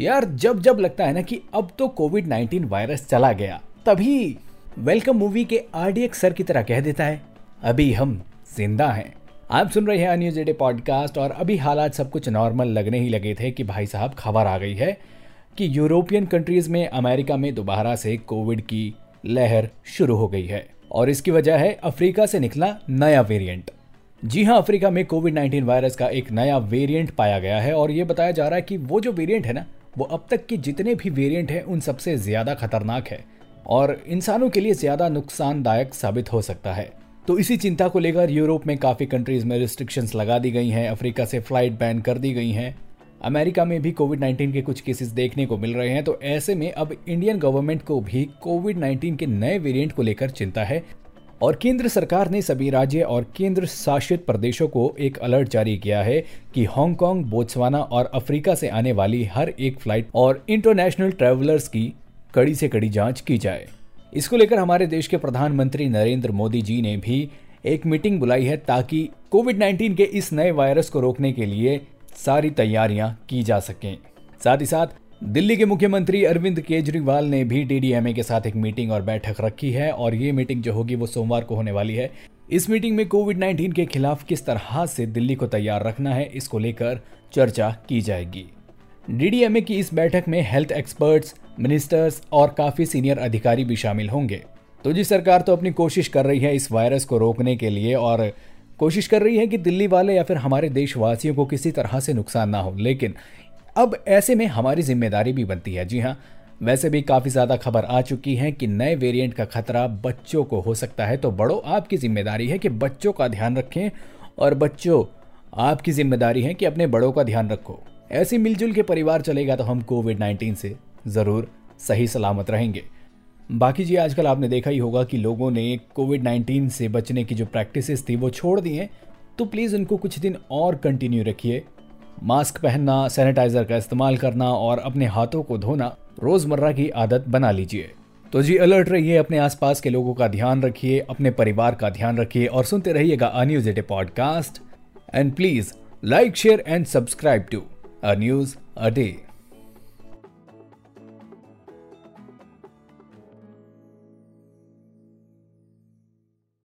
यार, जब जब लगता है ना कि अब तो कोविड 19 वायरस चला गया, तभी वेलकम मूवी के आरडीएक्स सर की तरह कह देता है, अभी हम ज़िंदा हैं। आप सुन रहे हैं अन्यूज पॉडकास्ट और अभी हालात सब कुछ नॉर्मल लगने ही लगे थे कि भाई साहब, खबर आ गई है कि यूरोपियन कंट्रीज़ में अमेरिका में दोबारा से कोविड की लहर शुरू हो गई है और इसकी वजह है अफ्रीका से निकला नया वेरिएंट जी हाँ अफ्रीका में कोविड 19 वायरस का एक नया वेरिएंट पाया गया है और ये बताया जा रहा है कि वो जो वेरिएंट है ना वो अब तक के जितने भी वेरिएंट हैं, उन सबसे ज़्यादा खतरनाक है और इंसानों के लिए ज़्यादा नुकसानदायक साबित हो सकता है। तो इसी चिंता को लेकर यूरोप में काफ़ी कंट्रीज़ में रिस्ट्रिक्शंस लगा दी गई हैं, अफ्रीका से फ़्लाइट बैन कर दी गई हैं। अमेरिका में भी कोविड 19 के कुछ केसेस देखने को मिल रहे हैं तो ऐसे में अब इंडियन गवर्नमेंट को भी कोविड 19 के नए वेरिएंट को लेकर चिंता है। और केंद्र सरकार ने सभी राज्य और केंद्र शासित प्रदेशों को एक अलर्ट जारी किया है कि हांगकांग, बोत्सवाना और अफ्रीका से आने वाली हर एक फ़्लाइट और इंटरनेशनल ट्रैवलर्स की कड़ी से कड़ी जाँच की जाए। इसको लेकर हमारे देश के प्रधानमंत्री नरेंद्र मोदी जी ने भी एक मीटिंग बुलाई है ताकि कोविड 19 के इस नए वायरस को रोकने के लिए सारी तैयारियाँ की जा सकें। साथ ही साथ दिल्ली के मुख्यमंत्री अरविंद केजरीवाल ने भी डीडीएमए के साथ एक मीटिंग और बैठक रखी है और ये मीटिंग जो होगी वो सोमवार को होने वाली है। इस मीटिंग में कोविड 19 के खिलाफ किस तरह से दिल्ली को तैयार रखना है, इसको लेकर चर्चा की जाएगी। डीडीएमए की इस बैठक में हेल्थ एक्सपर्ट्स, मिनिस्टर्स और काफ़ी सीनियर अधिकारी भी शामिल होंगे। तो जी, सरकार तो अपनी कोशिश कर रही है इस वायरस को रोकने के लिए और कोशिश कर रही है कि दिल्ली वाले या फिर हमारे देशवासियों को किसी तरह से नुकसान ना हो, लेकिन अब ऐसे में हमारी ज़िम्मेदारी भी बनती है। जी हाँ वैसे भी काफ़ी ज़्यादा खबर आ चुकी है कि नए वेरिएंट का खतरा बच्चों को हो सकता है। तो बड़ों, आपकी ज़िम्मेदारी है कि बच्चों का ध्यान रखें और बच्चों, आपकी ज़िम्मेदारी है कि अपने बड़ों का ध्यान रखो। ऐसे मिलजुल के परिवार चलेगा तो हम कोविड 19 से ज़रूर सही सलामत रहेंगे। बाकी जी, आजकल आपने देखा ही होगा कि लोगों ने कोविड 19 से बचने की जो प्रैक्टिसेस थी वो छोड़ दी हैं। तो प्लीज़ उनको कुछ दिन और कंटिन्यू रखिए। मास्क पहनना, सैनिटाइजर का इस्तेमाल करना और अपने हाथों को धोना रोज़मर्रा की आदत बना लीजिए। तो जी, अलर्ट रहिए अपने आसपास के लोगों का ध्यान रखिए, अपने परिवार का ध्यान रखिए और सुनते रहिएगा a news at podcast and please like share and subscribe to a news a day